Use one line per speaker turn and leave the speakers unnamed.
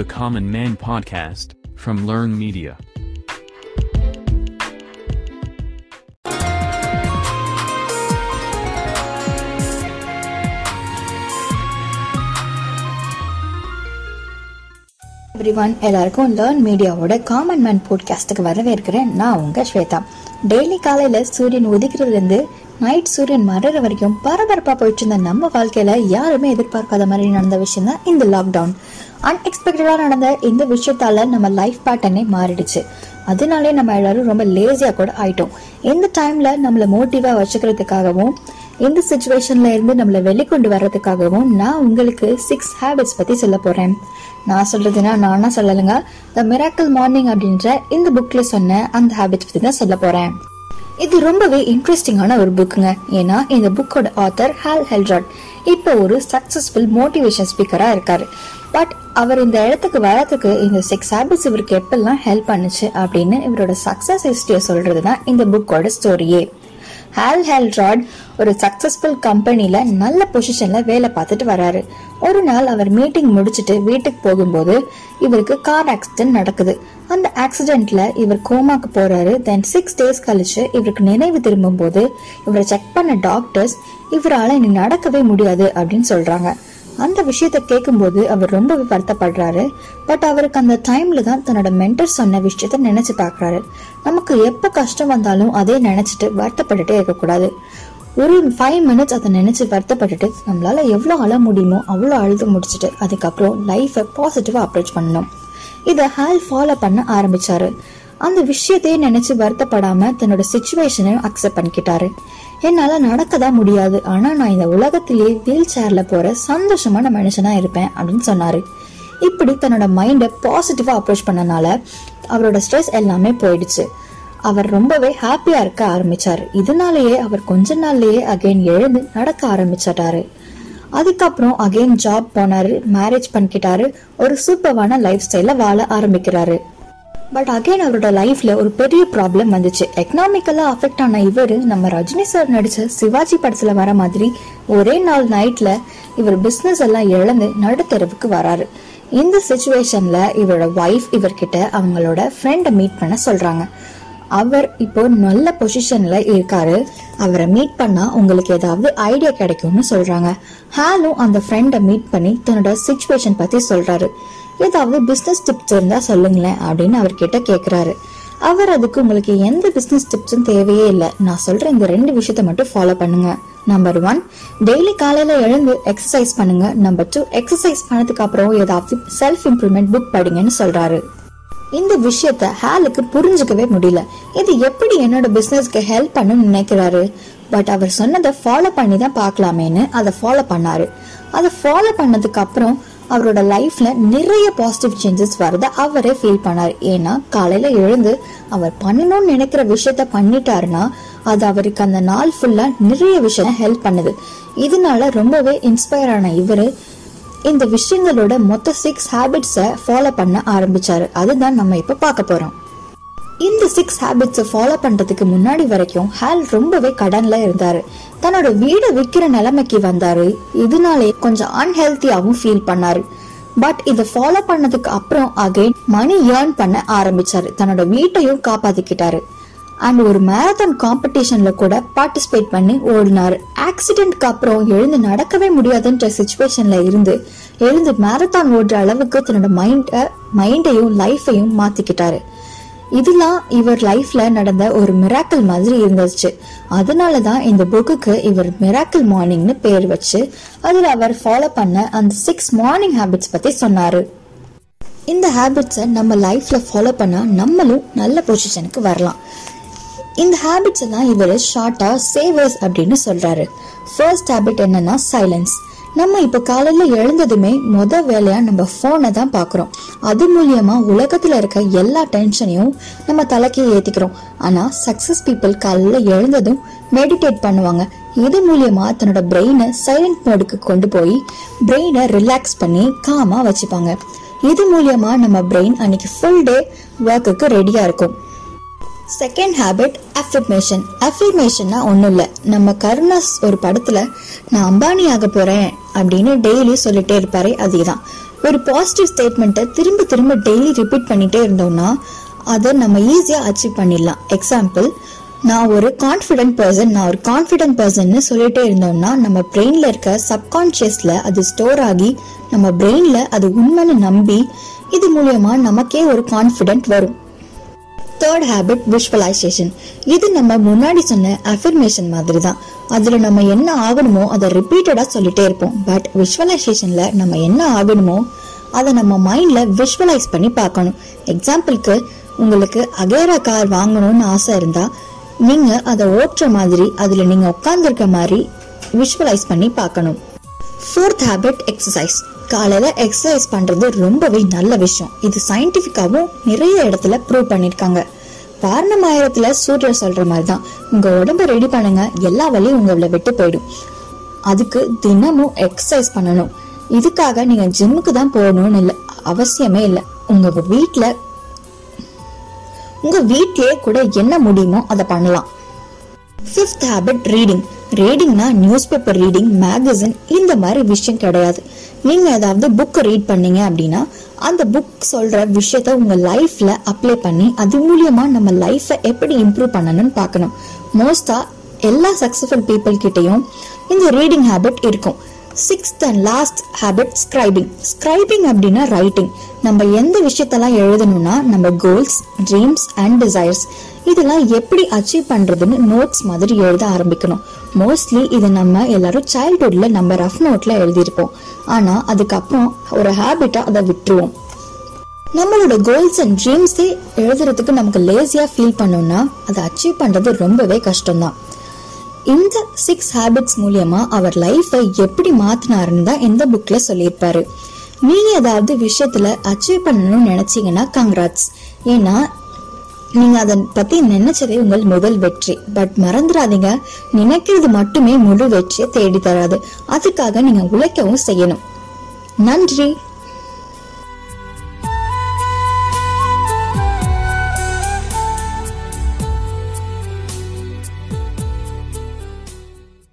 the Common Man podcast from Learn Media.
Everyone எல்லாருக்கும் learn மீடியாவோட common man போட்காஸ்ட்டுக்கு வரவேற்கிறேன். நான் உங்க ஸ்வேதா. டெய்லி காலையில சூரியன் உதிக்கிறதுல இருந்து நைட் சூரியன் மறைற வரைக்கும் பரபரப்பா போயிட்டு இருந்த நம்ம வாழ்க்கையில யாருமே எதிர்பார்க்காத மாதிரி நடந்த விஷயம் தான் இந்த லாக்டவுன் அன்எக்ஸ்பெக்டடாக நடந்த இந்த விஷயத்தால நம்ம லைஃப் பேட்டர்னே மாறிடுச்சு. அதனாலே நம்ம எல்லாரும் ரொம்ப லேசியாக கூட ஆயிட்டோம். இந்த டைம்ல நம்மளை மோட்டிவாக வச்சுக்கிறதுக்காகவும் இந்த சுச்சுவேஷன்ல இருந்து நம்மளை வெளிக்கொண்டு வர்றதுக்காகவும் நான் உங்களுக்கு சிக்ஸ் ஹேபிட்ஸ் பத்தி சொல்ல போறேன். நான் சொல்றதுன்னா நானா சொல்லலைங்க? த மிராக்கிள் மார்னிங் அப்படின்ற இந்த புக்ல சொன்ன அந்த ஹேபிட்ஸ் பத்தி தான் சொல்ல போறேன். இது ரொம்பவே இன்ட்ரெஸ்டிங்கான ஒரு புக்குங்க ஏன்னா இந்த புக்கோட ஆத்தர் ஹால் ஹெல்ராட் இப்போ ஒரு சக்சஸ்ஃபுல் மோட்டிவேஷன் ஸ்பீக்கரா இருக்காரு. பட் அவர் இந்த இடத்துக்கு வரத்துக்கு இந்த சிக்ஸ் ஹேபிட்ஸ் இவருக்கு எப்பெல்லாம் ஹெல்ப் பண்ணுச்சு அப்படின்னு இவரோட சக்சஸ் ஹிஸ்டரியை சொல்றது தான் இந்த புக்கோட ஸ்டோரியே ஹால் ஹெல்ட்ராட் ஒரு சக்சஸ்ஃபுல் கம்பெனியில நல்ல பொசிஷன்ல வேலை பார்த்துட்டு வராரு. ஒரு நாள் அவர் மீட்டிங் முடிச்சுட்டு வீட்டுக்கு போகும்போது இவருக்கு கார் ஆக்சிடென்ட் நடக்குது. அந்த ஆக்சிடென்ட்ல இவர் கோமாக்கு போறாரு. தென் சிக்ஸ் டேஸ் கழிச்சு இவருக்கு நினைவு திரும்பும் போது இவரை செக் பண்ண டாக்டர்ஸ் இவரால இனி நடக்கவே முடியாது அப்படின்னு சொல்றாங்க. அந்த விஷயத்த கேட்கும்போது அவர் ரொம்பவே வருத்தப்படுறாரு. பட் அவருக்கு அந்த டைம்ல தான் தன்னோட மென்டர் சொன்ன விஷயத்த நினைச்சு பாக்குறாரு நமக்கு எப்ப கஷ்டம் வந்தாலும் அதே நினைச்சிட்டு வருத்தப்பட்டுட்டே இருக்கக்கூடாது. ஒரு ஃபைவ் மினிட்ஸ் அதை நினைச்சு வருத்தப்பட்டுட்டு நம்மளால எவ்வளவு அழ முடியுமோ அவ்வளோ அழுது முடிச்சுட்டு அதுக்கப்புறம் லைஃபை பாசிட்டிவா அப்ரோச் பண்ணணும். இதை ஹால் ஃபாலோ பண்ண ஆரம்பிச்சாரு. அந்த விஷயத்தையே நினைச்சு வருத்தப்படாம தன்னோட சுச்சுவேஷனையும் அக்செப்ட் பண்ணிக்கிட்டாரு. என்னால நடக்கதான் முடியாது. ஆனா நான் இந்த உலகத்திலேயே வீல் சேர்ல போற சந்தோஷமான மனுஷனா இருப்பேன் அப்படின்னு சொன்னாரு. இப்படி தன்னோட மைண்டை பாசிட்டிவா அப்ரோச் பண்ணனால அவரோட ஸ்ட்ரெஸ் எல்லாமே போயிடுச்சு. அவர் ரொம்பவே ஹாப்பியா இருக்க ஆரம்பிச்சாரு. இதனாலேயே அவர் கொஞ்ச நாள்லயே அகைன் எழுந்து நடக்க ஆரம்பிச்சிட்டாரு. அதுக்கப்புறம் அகைன் ஜாப் போனாரு மேரேஜ் பண்ணிக்கிட்டாரு ஒரு சூப்பர்வான லைஃப் ஸ்டைல வாழ ஆரம்பிக்கிறாரு. பட் அகைன் அவரோட லைஃப்ல ஒரு பெரிய ப்ராப்ளம் வந்துச்சு. எக்கனாமிக்கலா அஃபெக்ட் ஆன இவரு நம்ம ரஜினி சார் நடிச்ச சிவாஜி படத்துல வர மாதிரி ஒரே நாள் நைட்ல இவர் பிசினஸ் எல்லாம் இழந்து நடுத்தெருவுக்கு வராரு. இந்த சுச்சுவேஷன்ல இவரோட ஒய்ஃப் இவர்கிட்ட அவங்களோட ஃப்ரெண்டை மீட் பண்ண சொல்றாங்க. அவர் இப்போ நல்ல பொசிஷன்ல இருக்காரு. அவரை மீட் பண்ணா உங்களுக்கு ஏதாவது ஐடியா கிடைக்கும்னு சொல்றாங்க. ஹாலும் அந்த ஃப்ரெண்டை மீட் பண்ணி தன்னோட சுச்சுவேஷன் பத்தி சொல்றாரு. ஏதாவது பிஸ்னஸ் டிப்ஸ் இருந்தால் சொல்லுங்களேன் அப்படின்னு அவர்கிட்ட கேட்குறாரு அவர் அதுக்கு உங்களுக்கு எந்த பிஸ்னஸ் டிப்ஸும் தேவையே இல்லை. நான் சொல்கிற இந்த ரெண்டு விஷயத்த மட்டும் ஃபாலோ பண்ணுங்க. நம்பர் ஒன் டெய்லி காலையில் எழுந்து எக்ஸசைஸ் பண்ணுங்க. நம்பர் டூ எக்ஸசைஸ் பண்ணதுக்கு அப்புறம் ஏதாவது செல்ஃப் இம்ப்ரூவ்மெண்ட் புக் படிங்கன்னு சொல்றாரு. இந்த விஷயத்த ஹாலுக்கு புரிஞ்சுக்கவே முடியல. இது எப்படி என்னோட பிஸ்னஸ்க்கு ஹெல்ப் பண்ணுன்னு நினைக்கிறாரு? பட் அவர் சொன்னதை ஃபாலோ பண்ணி தான் பார்க்கலாமேன்னு அதை ஃபாலோ பண்ணாரு. அதை ஃபாலோ பண்ணதுக்கு அப்புறம் அவரோட லைஃப்ல நிறைய பாசிட்டிவ் சேஞ்சஸ் வரத. அவரே ஃபீல் பண்ணார். ஏன்னா காலையில எழுந்து அவர் பண்ணணும்னு நினைக்கிற விஷயத்த பண்ணிட்டாருன்னா அது அவருக்கு அந்த நாள் ஃபுல்லா நிறைய விஷயம் ஹெல்ப் பண்ணுது. இதனால ரொம்பவே இன்ஸ்பயர் ஆன இவரு இந்த விஷயங்களோட மொத்த சிக்ஸ் ஹேபிட்ஸை ஃபாலோ பண்ண ஆரம்பிச்சாரு. அதுதான் நம்ம இப்ப பார்க்க போறோம். இந்த சிக்ஸ் ஹேபிட்ஸை ஃபாலோ பண்ணுறதுக்கு முன்னாடி வரைக்கும் ஹால் ரொம்பவே கடனில் இருந்தார். தன்னோட வீடை விற்கிற நிலைமைக்கு வந்தார். இதனாலே கொஞ்சம் அன்ஹெல்த்தியாகவும் ஃபீல் பண்ணார். பட் இதை ஃபாலோ பண்ணதுக்கு அப்புறம் அகைன் மணி ஏர்ன் பண்ண ஆரம்பிச்சார். தன்னோட வீட்டையும் காப்பாற்றிக்கிட்டாரு அண்ட் ஒரு மேரத்தான் காம்படிஷன்ல கூட பார்ட்டிசிபேட் பண்ணி ஓடினாரு. ஆக்சிடென்ட்க்கு அப்புறம் எழுந்து நடக்கவே முடியாதுன்ற சுச்சுவேஷன்ல இருந்து எழுந்து மேரத்தான் ஓடுற அளவுக்கு தன்னோட மைண்ட மைண்டையும் லைஃபையும் மாத்திக்கிட்டாரு. இதெல்லாம் இவர் லைஃப்ல நடந்த ஒரு மிராக்கிள் மாதிரி இருந்துச்சு. அதனாலதான் இந்த புக்குக்கு இவர் மிராக்கிள் மார்னிங்னு பேர் வச்சு அதுல அவர் ஃபாலோ பண்ண அந்த சிக்ஸ் மார்னிங் ஹேபிட்ஸ் பத்தி சொன்னாரு. இந்த ஹேபிட்ஸை நம்ம லைஃப்ல ஃபாலோ பண்ணா நம்மளும் நல்ல பொசிஷனுக்கு வரலாம். இந்த ஹேபிட்ஸ் எல்லாம் இவர் ஷார்ட்டா சேவர்ஸ் அப்படின்னு சொல்றாரு. ஃபர்ஸ்ட் ஹேபிட் என்னன்னா சைலன்ஸ் நம்ம இப்ப காலையில எழுந்ததுமே மொத வேலையா நம்ம போனை தான் பாக்குறோம். அது மூலியமா உலகத்துல இருக்க எல்லா டென்ஷனையும் நம்ம தலைக்கே ஏத்திக்கிறோம். ஆனா சக்சஸ் பீப்புள் காலையில எழுந்ததும் மெடிடேட் பண்ணுவாங்க. இது மூலியமா தன்னோட பிரெயினை சைலண்ட் மோடுக்கு கொண்டு போய் பிரெயினை ரிலாக்ஸ் பண்ணி காமா வச்சுப்பாங்க. இது மூலியமா நம்ம பிரெயின் அன்னைக்கு ஃபுல் டே ஒர்க்குக்கு ரெடியா இருக்கும். செகண்ட் ஹேபிட் அஃபிர்மேஷன் அஃபிர்மேஷன்னா ஒன்றும் இல்லை. நம்ம கருணாஸ் ஒரு படத்தில் நான் அம்பானி ஆக போகிறேன் அப்படின்னு டெய்லி சொல்லிட்டே இருப்பாரு அதுதான். ஒரு பாசிட்டிவ் ஸ்டேட்மெண்ட்டை திரும்ப திரும்ப டெய்லி ரிப்பீட் பண்ணிட்டே இருந்தோம்னா அதை நம்ம ஈஸியாக அச்சீவ் பண்ணிடலாம். எக்ஸாம்பிள் நான் ஒரு கான்ஃபிடென்ட் பர்சன் நான் ஒரு கான்ஃபிடென்ட் பர்சன்னு சொல்லிட்டே இருந்தோம்னா நம்ம பிரெயினில் இருக்க சப்கான்ஷியஸில் அது ஸ்டோர் ஆகி நம்ம பிரெயினில் அது உண்மைன்னு நம்பி இது மூலயமா நமக்கே ஒரு கான்ஃபிடென்ட் வரும். தேர்ட் ஹேபிட் விஷுவலைசேஷன் இது நம்ம முன்னாடி சொன்ன அஃபர்மேஷன் மாதிரி தான் அதுல நம்ம என்ன ஆகணுமோ அதை ரிப்பீட்டடா சொல்லிட்டே இருப்போம். பட் விஷுவலைசேஷனில் நம்ம என்ன ஆகணுமோ அதை நம்ம மைண்ட்ல விஷுவலைஸ் பண்ணி பார்க்கணும். எக்ஸாம்பிளுக்கு உங்களுக்கு அகேரா கார் வாங்கணும்னு ஆசை இருந்தா நீங்க அதை ஓட்டுற மாதிரி அதுல நீங்க உட்காந்துருக்க மாதிரி விஷுவலைஸ் பண்ணி பார்க்கணும். ஃபோர்த் ஹேபிட் எக்ஸசைஸ் காலையில் எக்ஸசைஸ் பண்றது ரொம்பவே நல்ல விஷயம். இது சயின்டிஃபிக்காகவும் நிறைய இடத்துல ப்ரூவ் பண்ணிருக்காங்க. ஆயிரத்தில் சூரியர் சொல்ற மாதிரி தான் உங்க உடம்ப ரெடி பண்ணுங்க. எல்லா வழியும் உங்களை விட்டு போயிடும். அதுக்கு தினமும் எக்ஸசைஸ் பண்ணணும். இதுக்காக நீங்க ஜிம்முக்கு தான் போகணும்னு இல்லை அவசியமே இல்லை. உங்க வீட்ல உங்க வீட்லயே கூட என்ன முடியுமோ அதை பண்ணலாம். ஃபிஃப்த் ஹேபிட் ரீடிங் ரீடிங்னா நியூஸ் பேப்பர் ரீடிங் மேகசின் இந்த மாதிரி விஷயம் கிடையாது. நீங்க ஏதாவது புக்கை ரீட் பண்ணீங்க அப்படின்னா அந்த புக் சொல்ற விஷயத்த உங்க லைஃப்ல அப்ளை பண்ணி அது மூலியமா நம்ம லைஃப்பை எப்படி இம்ப்ரூவ் பண்ணணும்னு பார்க்கணும். மோஸ்டா எல்லா சக்ஸஸ்ஃபுல் பீப்புள் கிட்டயும் இந்த ரீடிங் ஹேபிட் இருக்கும். Sixth and last habit scribing scribing அப்படின்னா ரைட்டிங் நம்ம எந்த விஷயத்தெல்லாம் எழுதணும்னா நம்ம கோல்ஸ் ட்ரீம்ஸ் அண்ட் டிசைர்ஸ் இதெல்லாம் எப்படி அச்சீவ் பண்றதுன்னு நோட்ஸ் மாதிரி எழுத ஆரம்பிக்கணும். மோஸ்ட்லி இதை நம்ம எல்லாரும் சைல்ட்ஹுட்ல நம்ம ரஃப் நோட்ல எழுதியிருப்போம். ஆனா அதுக்கப்புறம் ஒரு ஹேபிட்டா அதை விட்டுருவோம். நம்மளோட கோல்ஸ் அண்ட் ட்ரீம்ஸே எழுதுறதுக்கு நமக்கு லேசியா ஃபீல் பண்ணோம்னா அதை அச்சீவ் பண்றது ரொம்பவே கஷ்டம்தான். இந்த சிக்ஸ் ஹேபிட்ஸ் மூலியமா அவர் லைஃபை எப்படி மாத்தினாருன்னு தான் இந்த புக்ல சொல்லியிருப்பாரு. நீங்க ஏதாவது விஷயத்துல அச்சீவ் பண்ணணும்னு நினைச்சீங்கன்னா கங்க்ராட்ஸ் ஏன்னா நீங்க அதை பத்தி நினைச்சதே உங்கள் முதல் வெற்றி. பட் மறந்துடாதீங்க நினைக்கிறது மட்டுமே முழு வெற்றியை தேடி தராது. அதுக்காக நீங்க உழைக்கவும் செய்யணும். நன்றி.